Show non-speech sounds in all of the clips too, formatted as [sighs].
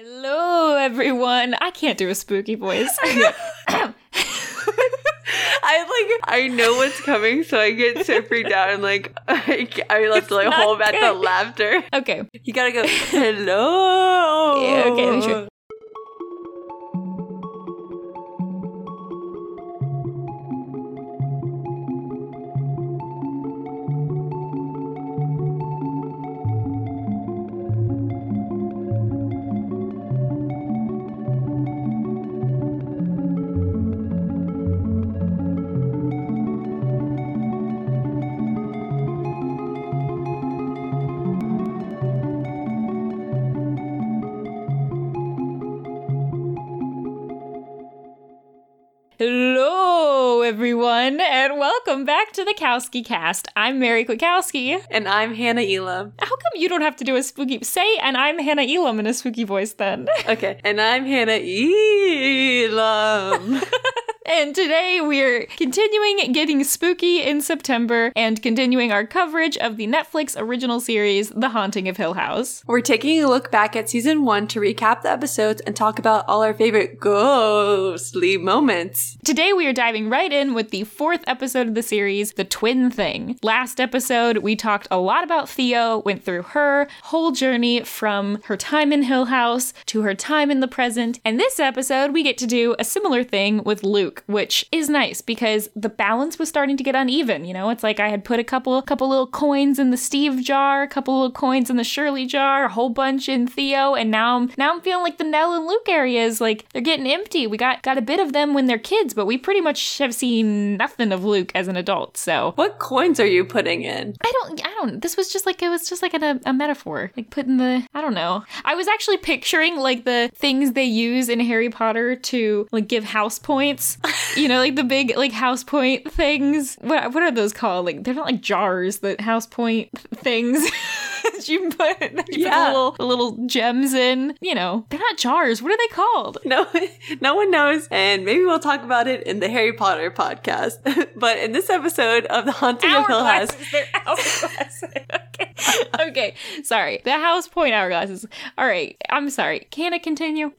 Hello, everyone. I can't do a spooky voice. [laughs] [coughs] I like I know what's coming, so I get so freaked out and like [laughs] I, I have to like hold back the laughter. okay. You gotta go. [laughs] Hello. Yeah, okay, to the Kowski Cast. I'm Mary Kwiatkowski. And I'm Hannah Elam. How come you don't have to do a spooky say? And I'm Hannah Elam in a spooky voice then. Okay, and I'm Hannah Elam. [laughs] And today we're continuing getting spooky in September and continuing our coverage of the Netflix original series, The Haunting of Hill House. We're taking a look back at season one to recap the episodes and talk about all our favorite ghostly moments. Today we are diving right in with the fourth episode of the series, The Twin Thing. Last episode, we talked a lot about Theo, went through her whole journey from her time in Hill House to her time in the present. And this episode, we get to do a similar thing with Luke, which is nice because the balance was starting to get uneven. You know, it's like I had put a couple couple little coins in the Steve jar, a couple little coins in the Shirley jar, a whole bunch in Theo, and now I'm now I'm feeling like the Nell and Luke areas like they're getting empty. We got got a bit of them when they're kids, but we pretty much have seen nothing of Luke as an adult. So What coins are you putting in? I don't, I don't. This was just like it was just like a, a metaphor, like putting the. I don't know. I was actually picturing like the things they use in Harry Potter to like give house points. [laughs] you know, like the big like house point things. What what are those called? Like they're not like jars. The house point things. [laughs] that you [laughs] put, that you put Yeah. the little, the little gems in. You know, they're not jars. What are they called? [laughs] No, no one knows, and maybe we'll talk about it in the Harry Potter podcast. [laughs] but in this episode of The Haunting of Hill House, They're hourglasses. okay. Okay. Sorry. The house point hourglasses. All right. I'm sorry. Can I continue?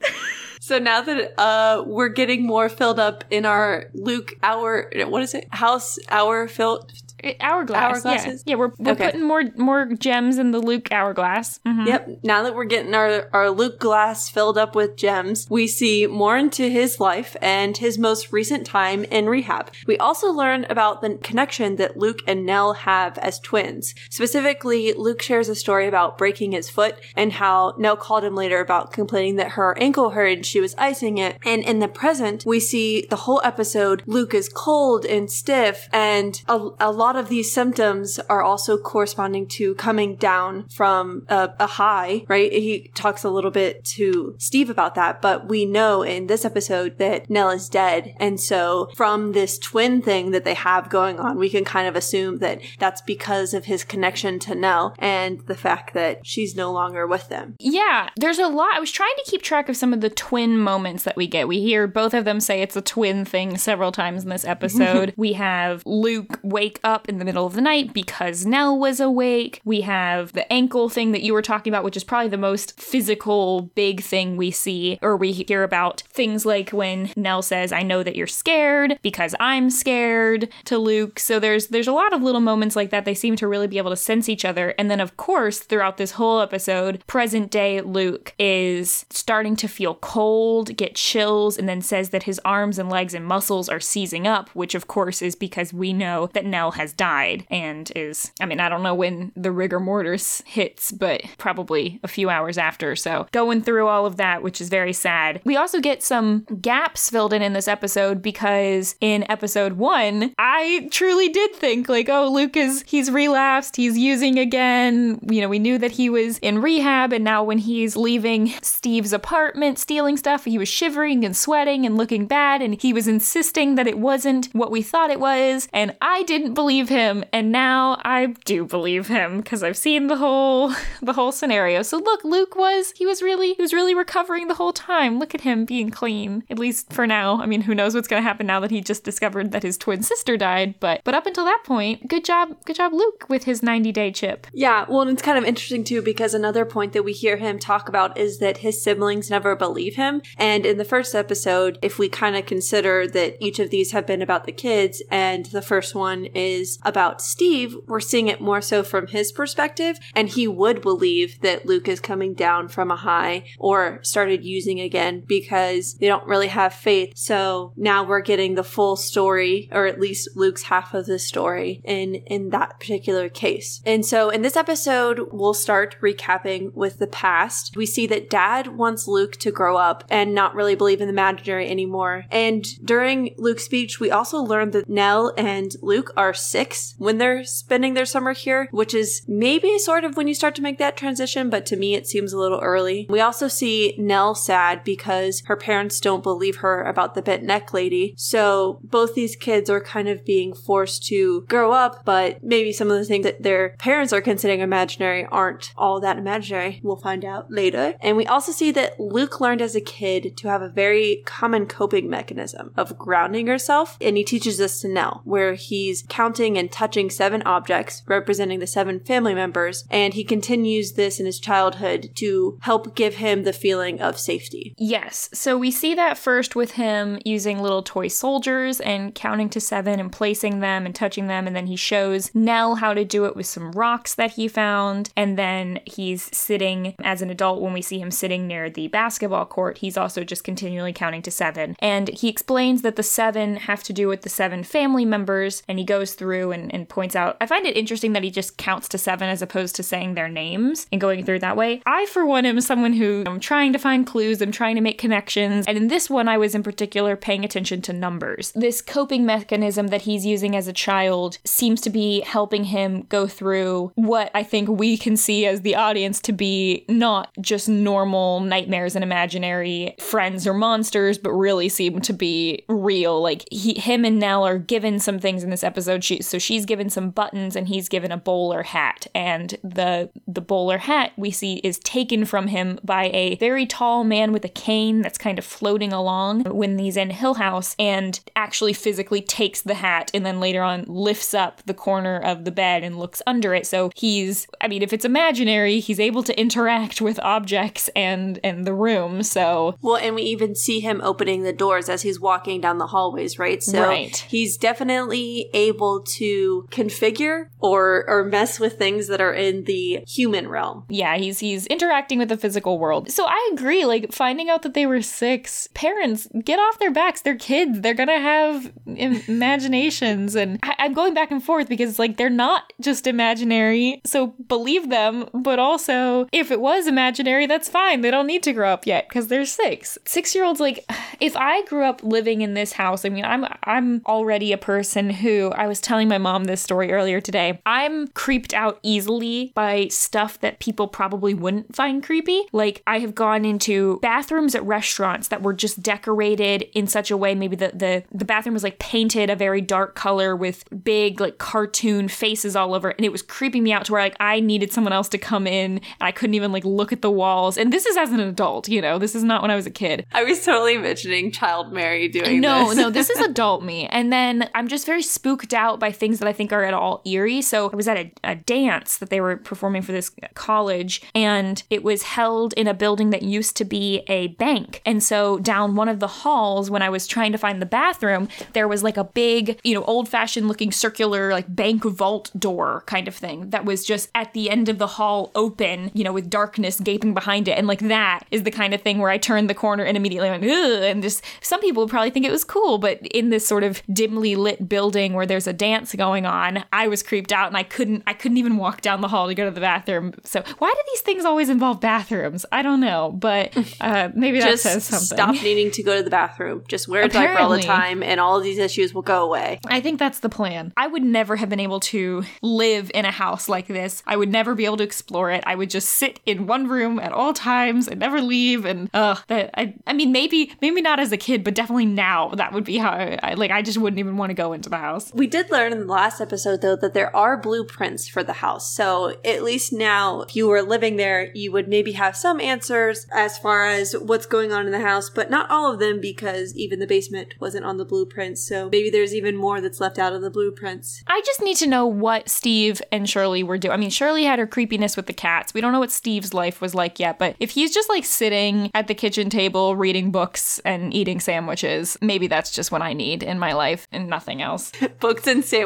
so now that uh we're getting more filled up in our Luke hour, what is it? House hour filled. Hourglass. Hourglasses? Yeah. yeah we're, we're Okay. putting more more gems in the Luke hourglass. Mhm. Yep. Now that we're getting our our Luke glass filled up with gems, we see more into his life and his most recent time in rehab. We also learn about the connection that Luke and Nell have as twins. Specifically, Luke shares a story about breaking his foot and how Nell called him later about complaining that her ankle hurt and she was icing it. And in the present, we see the whole episode Luke is cold and stiff and a, a lot of these symptoms are also corresponding to coming down from a, a high, right? He talks a little bit to Steve about that, but we know in this episode that Nell is dead. And so from this twin thing that they have going on, we can kind of assume that that's because of his connection to Nell and the fact that she's no longer with them. Yeah, there's a lot. I was trying to keep track of some of the twin moments that we get. We hear both of them say it's a twin thing several times in this episode. [laughs] we have Luke wake up in the middle of the night because Nell was awake. We have the ankle thing that you were talking about, which is probably the most physical big thing we see or we hear about. Things like when Nell says, "I know that you're scared because I'm scared" to Luke. So there's there's a lot of little moments like that. They seem to really be able to sense each other. And then of course, throughout this whole episode, present day Luke is starting to feel cold, get chills, and then says that his arms and legs and muscles are seizing up, which of course is because we know that Nell has died and is, I mean, I don't know when the rigor mortis hits, but probably a few hours after. So going through all of that, which is very sad. We also get some gaps filled in in this episode because in episode one, I truly did think like, oh, Luke is, he's relapsed, he's using again. You know, we knew that he was in rehab and now when he's leaving Steve's apartment, stealing stuff, he was shivering and sweating and looking bad and he was insisting that it wasn't what we thought it was. And I didn't believe believe him, and now I do believe him because I've seen the whole [laughs] the whole scenario. So look, Luke was he was really he was really recovering the whole time. Look at him being clean, at least for now. I mean, who knows what's going to happen now that he just discovered that his twin sister died, but but up until that point, good job, good job Luke with his 90-day chip. Yeah, well, and it's kind of interesting too because another point that we hear him talk about is that his siblings never believe him. And in the first episode, if we kind of consider that each of these have been about the kids and the first one is about Steve, we're seeing it more so from his perspective. And he would believe that Luke is coming down from a high or started using again because they don't really have faith. So now we're getting the full story, or at least Luke's half of the story in, in that particular case. And so in this episode, we'll start recapping with the past. We see that dad wants Luke to grow up and not really believe in the imaginary anymore. And during Luke's speech, we also learned that Nell and Luke are six when they're spending their summer here, which is maybe sort of when you start to make that transition, but to me it seems a little early. We also see Nell sad because her parents don't believe her about the bent neck lady. So both these kids are kind of being forced to grow up, but maybe some of the things that their parents are considering imaginary aren't all that imaginary. We'll find out later. And we also see that Luke learned as a kid to have a very common coping mechanism of grounding herself. And he teaches this to Nell, where he's counting and touching seven objects representing the seven family members. And he continues this in his childhood to help give him the feeling of safety. Yes. So we see that first with him using little toy soldiers and counting to seven and placing them and touching them. And then he shows Nell how to do it with some rocks that he found. And then he's sitting as an adult when we see him sitting near the basketball court. He's also just continually counting to seven. And he explains that the seven have to do with the seven family members. And he goes through and, and points out. I find it interesting that he just counts to seven as opposed to saying their names and going through that way. I, for one, am someone who I'm trying to find clues, I'm trying to make connections. And in this one, I was in particular paying attention to numbers. This coping mechanism that he's using as a child seems to be helping him go through what I think we can see as the audience to be not just normal nightmares and imaginary friends or monsters, but really seem to be real. Like he, him and Nell are given some things in this episode. She, so she's given some buttons and he's given a bowler hat, and the the bowler hat we see is taken from him by a very tall man with a cane that's kind of floating along when he's in Hill House and actually physically takes the hat and then later on lifts up the corner of the bed and looks under it. So he's, I mean, if it's imaginary, he's able to interact with objects and and the room. So Well, and we even see him opening the doors as he's walking down the hallways, right? So Right. he's definitely able to configure or or mess with things that are in the human realm. yeah, he's he's interacting with the physical world. So I agree. Like finding out that they were six, parents get off their backs. They're kids. They're gonna have im- [laughs] imaginations, and I- I'm going back and forth because like they're not just imaginary. So believe them, but also if it was imaginary, that's fine. They don't need to grow up yet because they're six. Six year olds like [sighs] if I grew up living in this house, I mean I'm I'm already a person who I was telling my mom this story earlier today. I'm creeped out easily by stuff that people probably wouldn't find creepy. Like I have gone into bathrooms at restaurants that were just decorated in such a way maybe the the, the bathroom was like painted a very dark color with big like cartoon faces all over it, and it was creeping me out to where like I needed someone else to come in and I couldn't even like look at the walls. And this is as an adult, you know. This is not when I was a kid. I was totally envisioning child Mary doing No, this. No, no, this is [laughs] adult me. And then I'm just very spooked out by things that I think are at all eerie. So I was at a, a dance that they were performing for this college, and it was held in a building that used to be a bank. And so down one of the halls, when I was trying to find the bathroom, there was like a big, you know, old fashioned looking circular, like bank vault door kind of thing that was just at the end of the hall open, you know, with darkness gaping behind it. And like that is the kind of thing where I turned the corner and immediately went, Ugh, and just some people would probably think it was cool, but in this sort of dimly lit building where there's a dance going on, I was creeped out and I couldn't I couldn't even walk down the hall to go to the bathroom. So why do these things always involve bathrooms? I don't know, but uh, maybe that Just says something. stop needing to go to the bathroom. Just wear a diaper all the time, and all of these issues will go away. I think that's the plan. I would never have been able to live in a house like this. I would never be able to explore it. I would just sit in one room at all times and never leave. And uh, that I, I mean, maybe, maybe not as a kid, but definitely now that would be how I like. I just wouldn't even want to go into the house. We did learn learn in the last episode, though, that there are blueprints for the house. So at least now, if you were living there, you would maybe have some answers as far as what's going on in the house, but not all of them because even the basement wasn't on the blueprints. So maybe there's even more that's left out of the blueprints. I just need to know what Steve and Shirley were doing. I mean, Shirley had her creepiness with the cats. We don't know what Steve's life was like yet, but if he's just like sitting at the kitchen table reading books and eating sandwiches, maybe that's just what I need in my life and nothing else. [laughs] Books and sandwiches,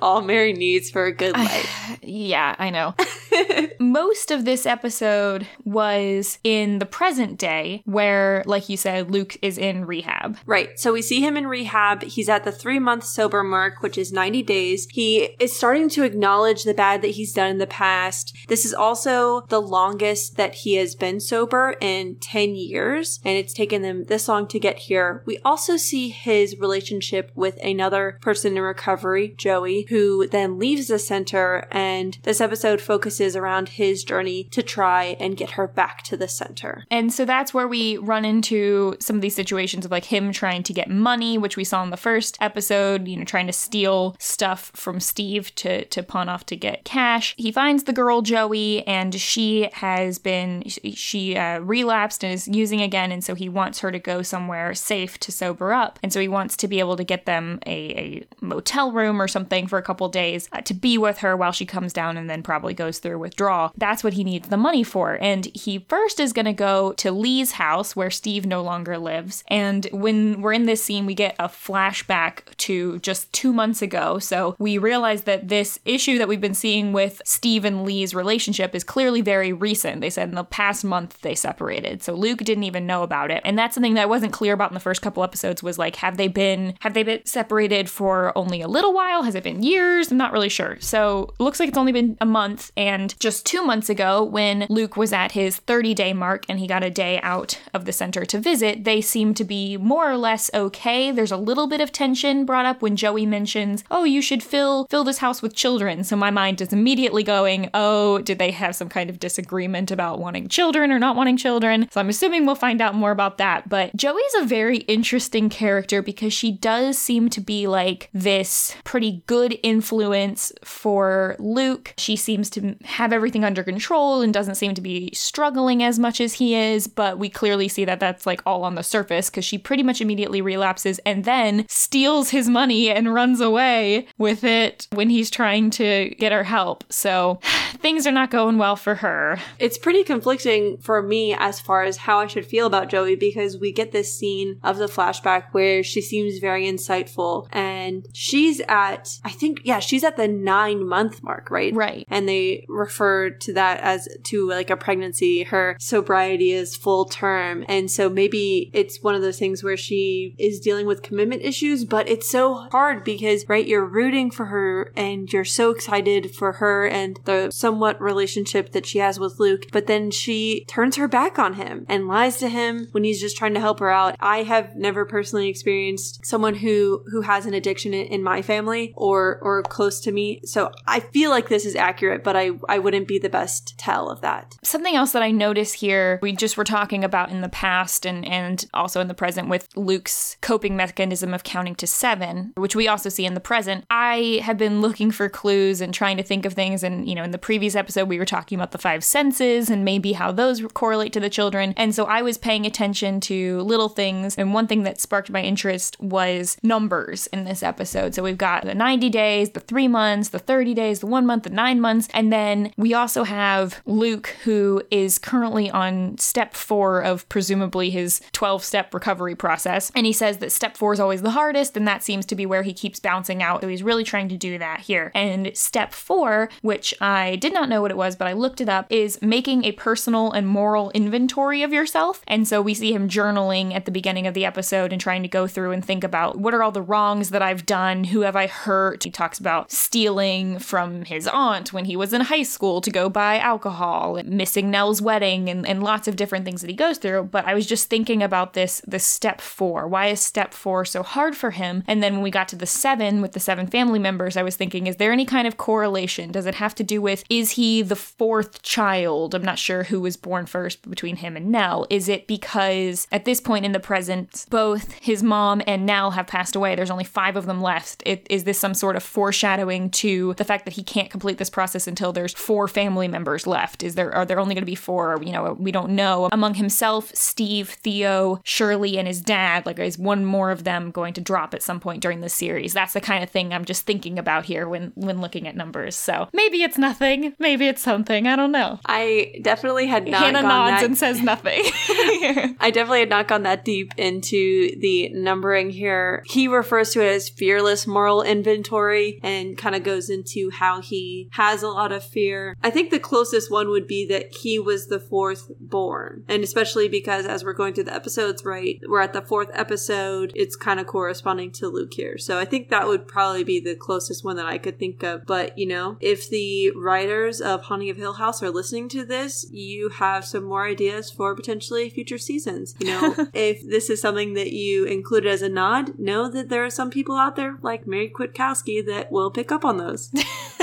all Mary needs for a good [sighs] life. yeah, I know. [laughs] Most of this episode was in the present day, where, like you said, Luke is in rehab. Right. So we see him in rehab. He's at the three month sober mark, which is 90 days. He is starting to acknowledge the bad that he's done in the past. This is also the longest that he has been sober in 10 years, and it's taken them this long to get here. We also see his relationship with another person in recovery, Joey, who then leaves the center, and this episode focuses around his journey to try and get her back to the center. And so that's where we run into some of these situations of like him trying to get money, which we saw in the first episode, you know, trying to steal stuff from Steve to, to pawn off to get cash. He finds the girl Joey and she has been, she uh, relapsed and is using again. And so he wants her to go somewhere safe to sober up. And so he wants to be able to get them a, a motel room or something for a couple days uh, to be with her while she comes down and then probably goes through withdrawal. That's what he needs the money for. And he first is going to go to Leigh's house where Steve no longer lives. And when we're in this scene, we get a flashback to just two months ago. So we realize that this issue that we've been seeing with Steve and Leigh's relationship is clearly very recent. They said in the past month they separated. So Luke didn't even know about it. And that's something that wasn't clear about in the first couple episodes was like, have they been have they been separated for only a little while? Has it been years? I'm not really sure. So looks like it's only been a month. And just two months ago, when Luke was at his 30 day mark and he got a day out of the center to visit, they seem to be more or less okay. There's a little bit of tension brought up when Joey mentions, "Oh, you should fill fill this house with children." So my mind is immediately going, "Oh, did they have some kind of disagreement about wanting children or not wanting children?" So I'm assuming we'll find out more about that. But Joey's a very interesting character because she does seem to be like this pretty good influence for Luke. She seems to have everything under control and doesn't seem to be struggling as much as he is, but we clearly see that that's like all on the surface because she pretty much immediately relapses and then steals his money and runs away with it when he's trying to get her help. So [sighs] things are not going well for her. It's pretty conflicting for me as far as how I should feel about Joey because we get this scene of the flashback where she seems very insightful and she's at, I think, yeah, she's at the nine month mark, right? Right. And they refer to that as to like a pregnancy. Her sobriety is full term. And so maybe it's one of those things where she is dealing with commitment issues, but it's so hard because, right, you're rooting for her and you're so excited for her and the somewhat relationship that she has with Luke, but then she turns her back on him and lies to him when he's just trying to help her out. I have never personally experienced someone who who has an addiction in, in my family or or close to me. So I feel like this is accurate, but I I wouldn't be the best tell of that. Something else that I notice here, we just were talking about in the past and and also in the present with Luke's coping mechanism of counting to 7, which we also see in the present. I have been looking for clues and trying to think of things and you know in the previous episode we were talking about the five senses and maybe how those correlate to the children. And so I was paying attention to little things and one thing that sparked my interest was numbers in this episode. So we've got the 90 days, the 3 months, the 30 days, the 1 month, the 9 months, and then we also have Luke who is currently on step 4 of presumably his 12 step recovery process. And he says that step 4 is always the hardest and that seems to be where he keeps bouncing out. So he's really trying to do that here. And step 4, which I did not know what it was, but I looked it up, is making a personal and moral inventory of yourself. And so we see him journaling at the beginning of the episode and trying to go through and think about what are all the wrongs that I've done? Who have I hurt? He talks about stealing from his aunt when he was in high school to go buy alcohol, missing Nell's wedding, and, and lots of different things that he goes through. But I was just thinking about this, this step four. Why is step four so hard for him? And then when we got to the seven with the seven family members, I was thinking, is there any kind of correlation? Does it have to do with, is he the fourth child? I'm not sure who was born first between him and Nell. Is it because at this point in the present, both his mom and Nell have passed away? There's only five of them left. It, Is this some sort of foreshadowing to the fact that he can't complete this process until there's four family members left? Is there are there only going to be four? You know, we don't know. Among himself, Steve, Theo, Shirley, and his dad, like is one more of them going to drop at some point during the series? That's the kind of thing I'm just thinking about here when when looking at numbers. So maybe it's nothing. Maybe it's something. I don't know. I definitely had not Hannah gone nods that- and says nothing. [laughs] I definitely had not gone that deep into the numbering here. He refers to it as fearless moral inventory and kind of goes into how he has a lot of fear. I think the closest one would be that he was the fourth born. And especially because as we're going through the episodes, right, we're at the fourth episode, it's kind of corresponding to Luke here. So I think that would probably be the closest one that I could think of. But, you know, if the writers of Haunting of Hill House are listening to this, you have some more ideas for potentially future seasons. You know, [laughs] if this is something that you included as a nod, know that there are some people out there like Mary Kwiatkowski that will pick up on those. [laughs]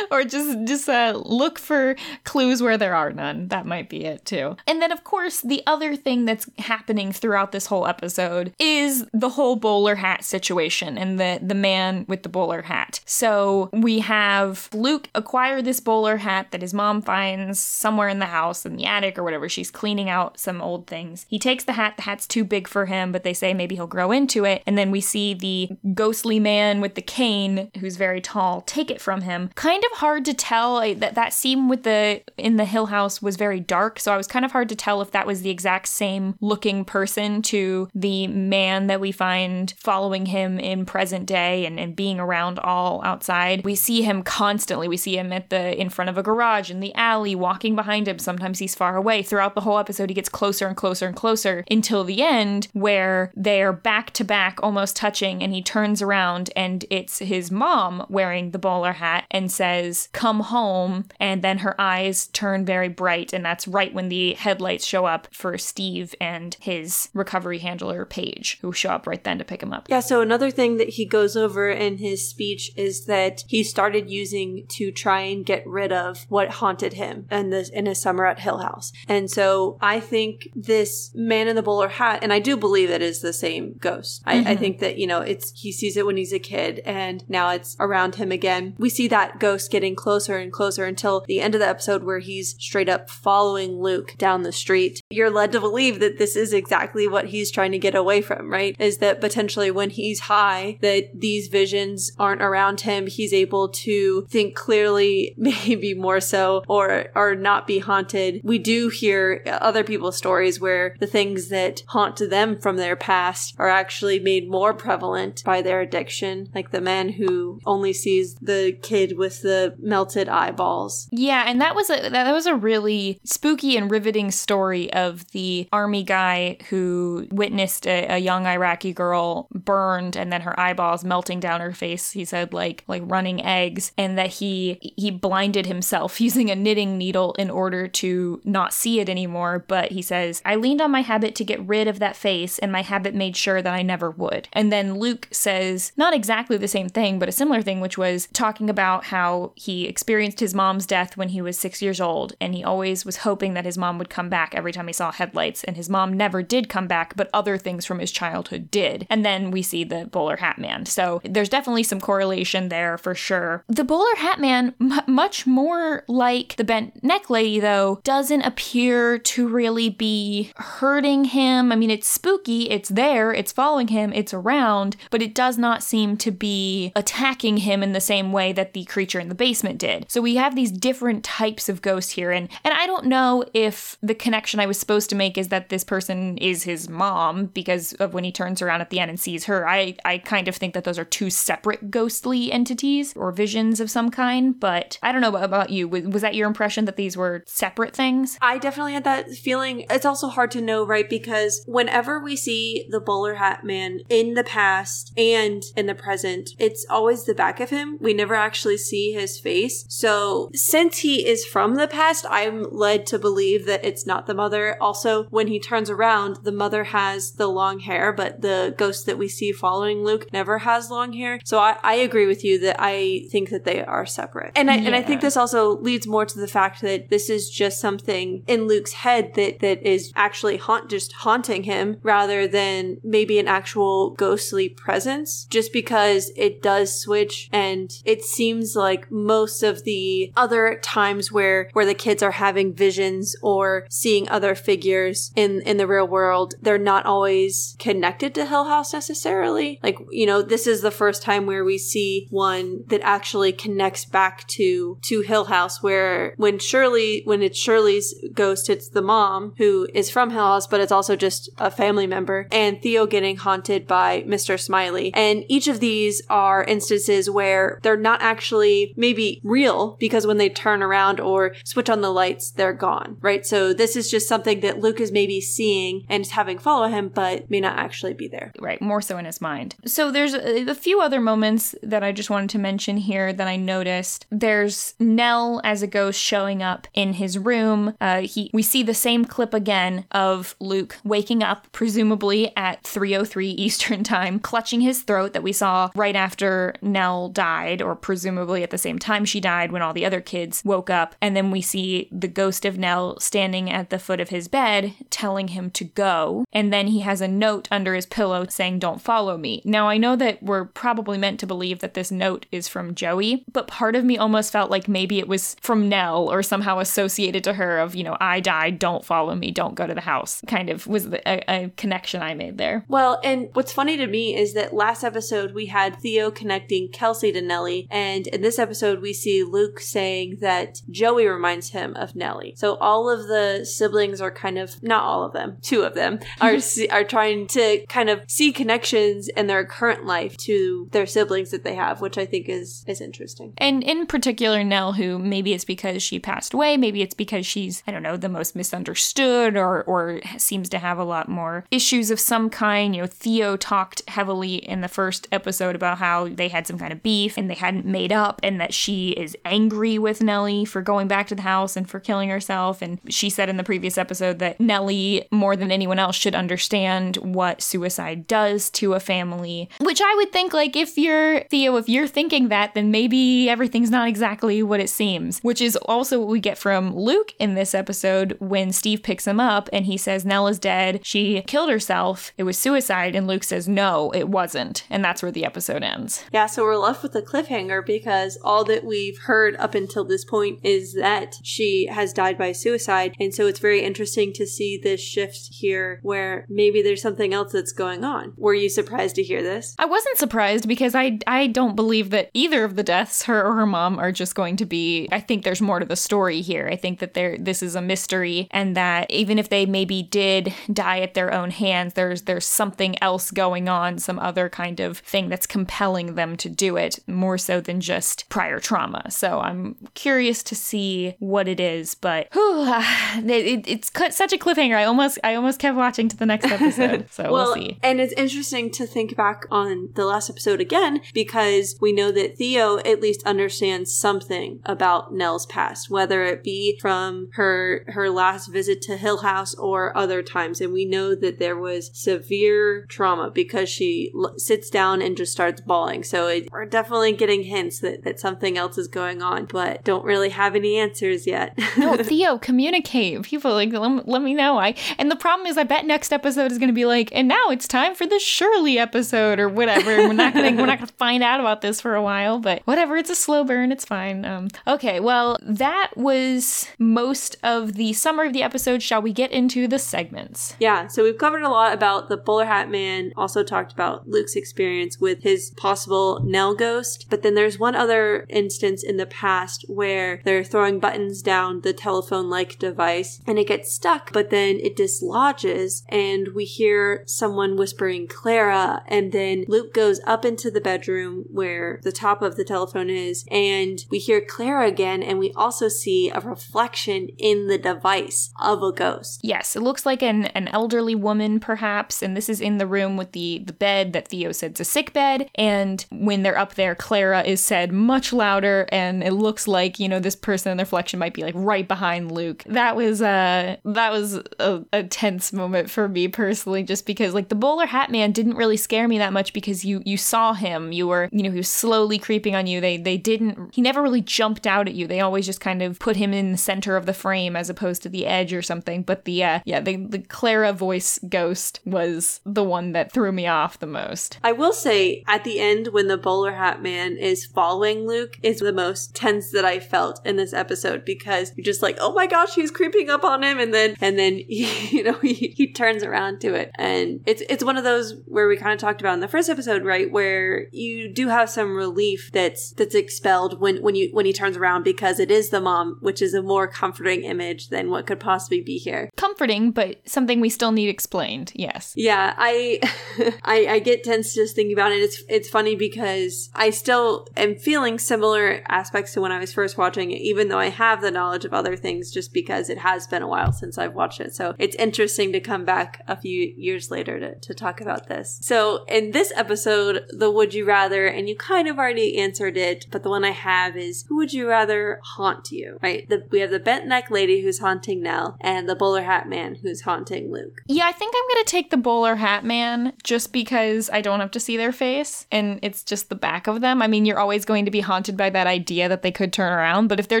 [laughs] or just just uh, look for clues where there are none. That might be it too. And then, of course, the other thing that's happening throughout this whole episode is the whole bowler hat situation and the the man with the bowler hat. So we have Luke acquire this bowler hat that his mom finds somewhere in the house in the attic or whatever. She's cleaning out some old things. He takes the hat. The hat's too big for him, but they say maybe he'll grow into it. And then we see the ghostly man with the cane, who's very tall, take it from him. Kind of hard to tell I- that that scene with the in the Hill House was very dark, so I was kind of hard to tell if that was the exact same looking person to the man that we find following him in present day and, and being around all outside. We see him constantly. We see him at the in front of a garage in the alley, walking behind him. Sometimes he's far away. Throughout the whole episode, he gets closer and closer and closer until the end, where they're back to back, almost touching, and he turns around and it's his mom wearing the bowler hat and says, Come home. And then her eyes turn very bright, and that's right when the headlights show up for Steve and his recovery handler, Paige, who show up right then to pick him up. Yeah, so another thing that he goes over in his speech is that he started using to try and get rid of what haunted him in this in his summer at Hill House. And so I think this man in the bowler hat, and I do believe it is the same ghost. I, I mm-hmm. think that, you know, it's he sees it when he's a kid and now it's around him again. We see that ghost getting closer and closer until the end of the episode where he's straight up following Luke down the street. You're led to believe that this is exactly what he's trying to get away from, right? Is that potentially when he's high, that these visions aren't around him. He's able to think clearly, [laughs] maybe more so, or or not be haunted. We do hear other people's stories where the things that haunt them from their past are actually made more prevalent by their addiction, like the man who only sees the kid with the melted eyeballs. Yeah, and that was a that was a really spooky and riveting story of the army guy who witnessed a, a young Iraqi girl burned and then her eyeballs melting down her face. He said like like running eggs, and that he he blinded himself [laughs] using a knitting needle in order to not see it anymore. But he says I leaned on my habit to get rid of that face, and my habit made sure that I never would. And then Luke says not exactly the same thing, but a similar thing, which was talking about how he experienced his mom's death when he was six years old, and he always was hoping that his mom would come back every time he saw headlights, and his mom never did come back, but other things from his childhood did. And then we see the bowler hat man. So there's definitely some correlation there for sure. The bowler hat man, m- much more like the bent neck lady, though, doesn't appear to really be hurting him. I mean, it's spooky, it's there, it's following him, it's around, but it does not seem to be attacking him in the same way that the creature in the basement did. So we have these different types of ghosts here, and and I don't know if the connection I was supposed to make is that this person is his mom because of when he turns around at the end and sees her. I I kind of think that those are two separate ghostly entities or visions of some kind, but I don't know about you. Was, was that your impression that these were separate things? I definitely had that feeling. It's also hard to know, right? Because whenever we see the bowler hat man in the past and in the present, it's always the back of him. We never actually see his his face. So since he is from the past, I'm led to believe that it's not the mother. Also, when he turns around, the mother has the long hair, but the ghost that we see following Luke never has long hair. So I, I agree with you that I think that they are separate. And I, and I think this also leads more to the fact that this is just something in Luke's head that, that is actually haunt, just haunting him rather than maybe an actual ghostly presence, just because it does switch and it seems like most of the other times where, where the kids are having visions or seeing other figures in, in the real world, they're not always connected to Hill House necessarily. Like, you know, this is the first time where we see one that actually connects back to, to Hill House where when Shirley, when it's Shirley's ghost, it's the mom who is from Hill House, but it's also just a family member and Theo getting haunted by Mr. Smiley. And each of these are instances where they're not actually maybe real because when they turn around or switch on the lights, they're gone, right? So this is just something that Luke is maybe seeing and is having follow him, but may not actually be there. Right, more so in his mind. So there's a, a few other moments that I just wanted to mention here that I noticed. There's Nell as a ghost showing up in his room. Uh, he we see the same clip again of Luke waking up, presumably at 3:03 Eastern [laughs] time, clutching his throat that we saw right after Nell died, or presumably at the same time she died when all the other kids woke up. And then we see the ghost of Nell standing at the foot of his bed, telling him to go. And then he has a note under his pillow saying, Don't follow me. Now, I know that we're probably meant to believe that this note is from Joey, but part of me almost felt like maybe it was from Nell or somehow associated to her of, you know, I died, don't follow me, don't go to the house. Kind of was the, a, a connection I made there. Well, and what's funny to me is that last episode we had Theo connecting Kelsey to Nellie, and in this episode we see Luke saying that Joey reminds him of Nellie. So all of the siblings are kind of not all of them, two of them [laughs] are are trying to kind of see connections in their current life to their siblings that they have, which I think is is interesting. And in particular, Nell, who maybe it's because she passed away, maybe it's because she's, I don't know, the most misunderstood or, or seems to have a lot more issues of some kind. You know, Theo talked heavily in the first episode about how they had some kind of beef and they hadn't made up, and that she is angry with Nellie for going back to the house and for killing herself. And she said in the previous episode that Nellie, more than anyone else, should understand what suicide does to a family. Which I would think, like, if you're Theo, if you're thinking that, then maybe everything's not exactly what it seems. Which is also what we get from Luke in this episode when Steve picks him up and he says, Nell is dead. She killed herself. It was suicide. And Luke says, no, it wasn't. And that's where the episode ends. Yeah, so we're left with a cliffhanger because all that we've heard up until this point is that she has died by suicide. And so it's very interesting to see this shift here where maybe there's something else that's going on. Were you surprised to hear this? I wasn't surprised because I I don't believe that either of the deaths, her or her mom, are just going to be. I think there's more to the story here. I think that there this is a mystery, and that even if they maybe did die at their own hands, there's there's something else going on, some other kind of thing that's compelling them to do it more so than just prior trauma. So I'm curious to see what it is, but [sighs] whew, [sighs] it, it- it's cut such a cliffhanger. I almost I almost kept watching to the next episode. So well, we'll see. and it's interesting to think back on the last episode again because we know that Theo at least understands something about Nell's past, whether it be from her her last visit to Hill House or other times, and we know that there was severe trauma because she l- sits down and just starts bawling. So it, we're definitely getting hints that that something else is going on, but don't really have any answers yet. [laughs] no, Theo, communicate. People like let, let me know. I and the problem is, I bet next episode is going to be like, and now it's time for the Shirley episode or whatever. We're not going to we're not going [laughs] to find out about this for a while, but whatever. It's a slow burn. It's fine. Um, okay, well, that was most of the summary of the episode. Shall we get into the segments? Yeah, so we've covered a lot about the Bowler Hat Man, also talked about Luke's experience with his possible Nell ghost, but then there's one other instance in the past where they're throwing buttons down the telephone like device and it gets stuck, but then it dislodges and we hear someone whispering Clara, and then Luke goes up into the bedroom where the top of the telephone is, and we hear Clara again, and we also see a reflection in the device of a ghost. Yes, it looks like an, an elderly woman, perhaps, and this is in the room with the, the bed that Theo said's a sick bed. And when they're up there, Clara is said much louder and it looks like, you know, this person in the reflection might be like right behind Luke. That was uh that was a, a tense moment for me personally just because like the bowler hat man didn't really scare me that much because you you saw him. You were, you know, he was slowly creeping on you. They they didn't he never really jumped out at you. They always just kind of put him in the center of the frame as opposed to the edge or something. But the uh yeah, the the Clara voice ghost was the one that threw me off the most. I will say at the end when the bowler hat man is following Luke is the most tense that I felt in this episode because you're just like, oh my gosh, he's creeping up on him, and then and then [laughs] he, you know he, he turns around to it, and it's it's one of those where we kind of talked about in the first episode, right, where you do have some relief that's that's expelled when when you when he turns around because it is the mom, which is a more comforting image than what could possibly be here. Comforting, but something we still need explained. Yes. Yeah, I [laughs] I, I get tense just thinking about it. It's it's funny because I still am feeling similar aspects to when I was first watching it, even though I have the knowledge of other things, just because it has been a while since I've watched it. So it's interesting to come back a few years later to, to talk about this. So in this episode, the would you rather, and you kind of already answered it, but the one I have is who would you rather haunt you? Right? The, we have the bent neck lady who's haunting Nell, and the bowler hat man who's haunting Luke. Yeah, I think I'm gonna take the bowler hat man just because I don't have to see their face and it's just the back of them. I mean, you're always going to be haunted by that idea that they could turn around, but if they're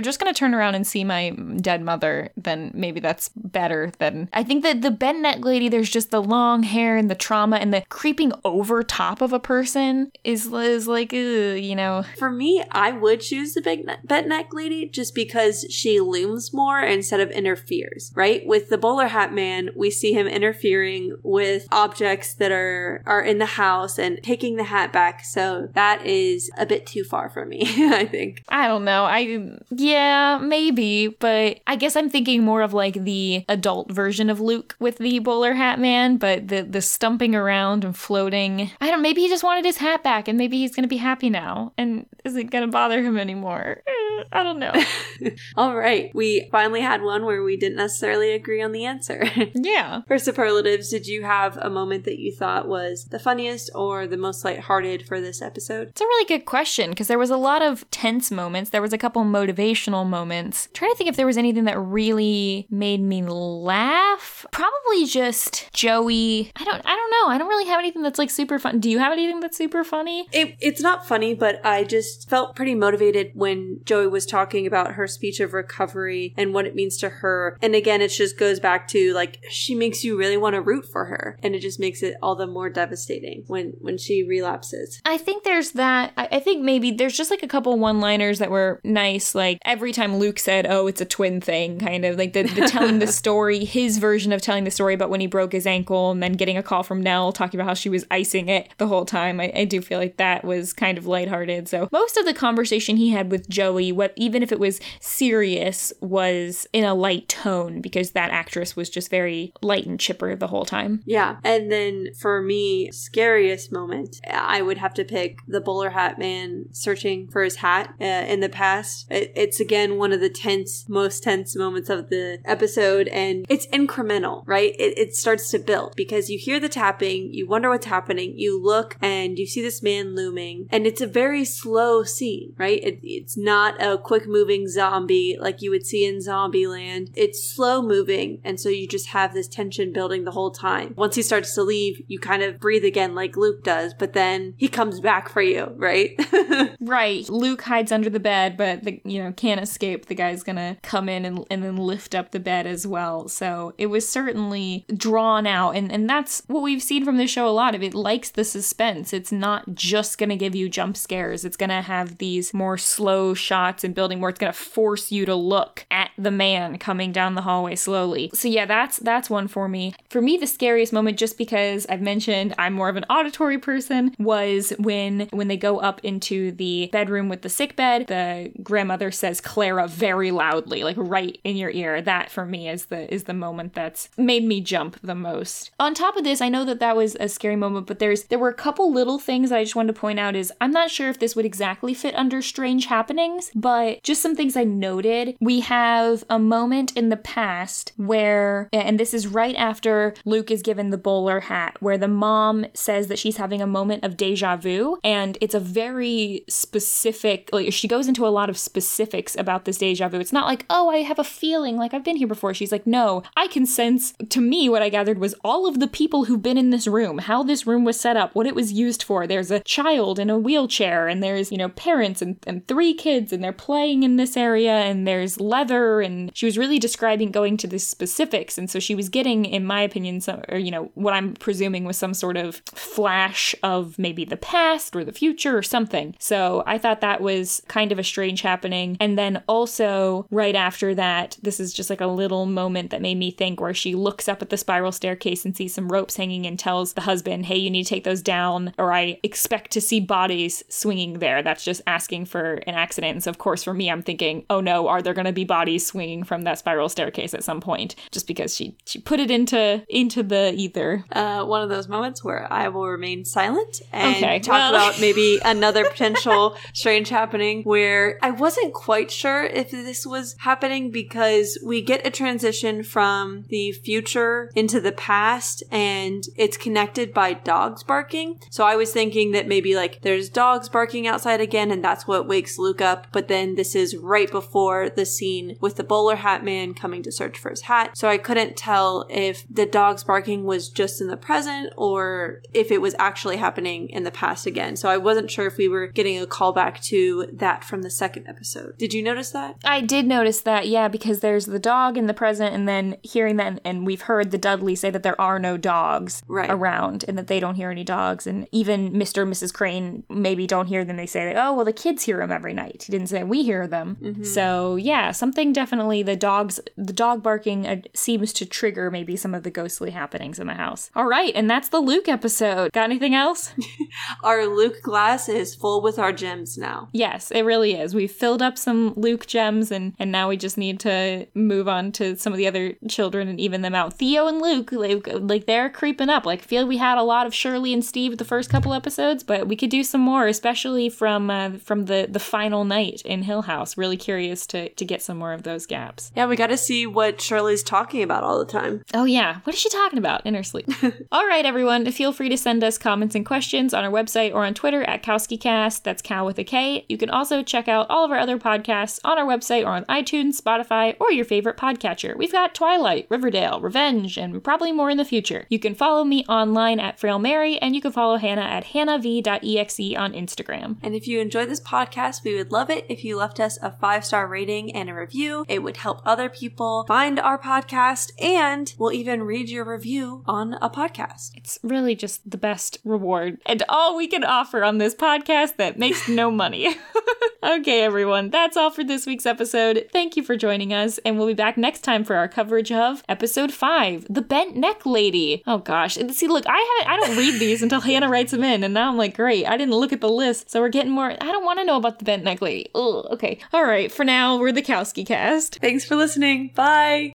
just gonna turn around and see my dead mother, then maybe that's better than. I think that the bent neck lady, there's just the long hair and the trauma and the creeping over top of a person is, is like, you know. For me, I would choose the big ne- bent neck lady just because she looms more instead of interferes, right? With the bowler hat man, we see him interfering with objects that are are in the house and taking the hat back. So that is a bit too far for me, [laughs] [laughs] I think. I don't know. I yeah, maybe, but I guess I'm thinking more of like the adult version of Luke with the bowler hat man, but the the stumping around and floating. I don't. Maybe he just wanted his hat back, and maybe he's gonna be happy now, and isn't gonna bother him anymore. Eh, I don't know. [laughs] All right, we finally had one where we didn't necessarily agree on the answer. [laughs] yeah. For superlatives, did you have a moment that you thought was the funniest or the most lighthearted for this episode? It's a really good question because there was a lot of tense moments. There was a couple motivational moments. I'm trying to think if there was anything that really made me laugh. Probably just Joey. I don't. I don't know. I don't really have anything that's like super fun. Do you have anything that's super funny? It, it's not funny, but I just felt pretty motivated when Joey was talking about her speech of recovery and what it means to her. And again, it just goes back to like she makes you really want to root for her, and it just makes it all the more devastating when when she relapses. I think there's that. I, I think maybe there's just like a couple one liners that were nice. Like every time Luke said, "Oh, it's a twin thing," kind of like the, the telling the [laughs] story, his version of telling the story about when he broke his ankle and then getting a call from Nell talking about how she was icing it the whole time. I, I do feel like that was kind of lighthearted. So most of the conversation he had with Joey, what even if it was serious, was in a light tone because that actress was just very light and chipper the whole time. Yeah. And then for me, scariest moment, I would have to pick the bowler hat man searching for his hat uh, in the past. It, it's again one of the tense, most tense moments of the episode, and it's incremental, right? It, it starts to build because you hear the tapping, you wonder what's happening, you look and you see this man looming, and it's a very slow scene, right? It, it's not a quick moving zombie like you would see in Zombieland. It's slow moving, and so you just have this tension building the whole time. Once he starts to leave, you kind of breathe again like Luke does, but then he comes back for you, right? [laughs] right. Luke hides under the bed, but the you know can't escape. The guy's gonna come in and, and then lift up the bed as well. So it was certainly drawn out, and and that's what we've seen from the show a lot of. It likes the suspense. It's not just gonna give you jump scares. It's gonna have these more slow shots and building where it's gonna force you to look at the man coming down the hallway slowly. So yeah, that's that's one for me. For me, the scariest moment, just because I've mentioned I'm more of an auditory person, was when when they go up into the bedroom with the sick bed. The grandmother says Clara very loudly, like right in your ear. That for me is the is the moment that's made me jump the most. On top of this, I know that that was a scary moment, but there's there were a couple little things that I just wanted to point out. Is I'm not sure if this would exactly fit under strange happenings, but just some things I noted. We have a moment in the past where, and this is right after Luke is given the bowler hat, where the mom says that she's having a moment of deja vu. And it's a very specific, like, she goes into a lot of specifics about this deja vu. It's not like, oh, I have a feeling like I've been here before. She's like, no, I can sense, to me, what I gathered was all of the people who've been in this room, how this room was set up, what it was used for. There's a child in a wheelchair, and there's, you know, parents and, and three kids, and they're playing in this area, and there's leather. And she was really describing going to the specifics. And so she was getting, in my opinion, some, or, you know, what I'm presuming was some sort of flash of maybe the past or the future or something. So I thought that was kind of a strange happening. And then also, right after that, this is just like a little moment that made me think where she looks up at the spiral staircase and sees some ropes hanging and tells the husband, hey, you need to take those down, or I expect to see bodies swinging there. That's just asking for an accident. And so, of course, for me, I'm thinking, oh no, are there going to be bodies swinging from that spiral staircase at some point? Just because she she put it into into the ether. Uh, one of those moments where I will remain silent and Okay, talk well- about maybe another potential [laughs] strange happening where I wasn't quite sure if this was happening because we get a transition from the future into the past and it's connected by dogs barking. So I was thinking that maybe like there's dogs barking outside again and that's what wakes Luke up. But then this is right before the scene with the bowler hat man coming to search for his hat. So I couldn't tell if the dogs barking was just in the present or if it was actually happening in the past again. So I wasn't sure if we were getting a callback to that from the second episode. Did you notice that? I did notice that, yeah, because there's the dog in the present, and then hearing that, and we've heard the Dudley say that there are no dogs Right. around, and that they don't hear any dogs, and even Mr. and Mrs. Crane maybe don't hear them. They say, oh, well, the kids hear them every night. He didn't say we hear them. So yeah, something definitely the dogs, the dog barking uh, seems to trigger maybe some of the ghostly happenings in the house. All right, and that's the Luke episode. Got anything else? [laughs] Our Luke glass is full with our gems now. Yes, it really is. We've filled up some Luke gems and and now we just need to move on to some of the other children and even them out. Theo and Luke, like, like they're creeping up. Like I feel we had a lot of Shirley and Steve the first couple episodes, but we could do some more, especially from uh, from the the final night in Hill House. Really curious to to get some more of those gaps. Yeah, we got to see what Shirley's talking about all the time. Oh, yeah. What is she talking about in her sleep? [laughs] All right, everyone. Feel free to send us comments and questions on our website or on Twitter at KowskiCast. That's Cow with a K. You can also check out all of our other podcasts on our website or on iTunes, Spotify, or your favorite podcatcher. We've got Twilight, Riverdale, Revenge, and probably more in the future. You can follow me online at Frail Mary, and you can follow Hannah at hannahv.exe on Instagram. And if you enjoyed this podcast, we would love it if you left us a five star rating and a review. It would help other people find our podcast, and we'll even read your review on a podcast. It's really just the best reward and all we can offer on this podcast that makes no money. [laughs] [laughs] okay, everyone, that's all for this week's episode. Thank you for joining us, and we'll be back next time for our coverage of episode five, The Bent Neck Lady. Oh gosh. See, look, I haven't I don't read these until [laughs] Hannah writes them in, and now I'm like, great, I didn't look at the list, so we're getting more I don't want to know about the Bent Neck Lady. Ugh, okay. All right, for now, we're the Kowski cast. Thanks for listening. Bye.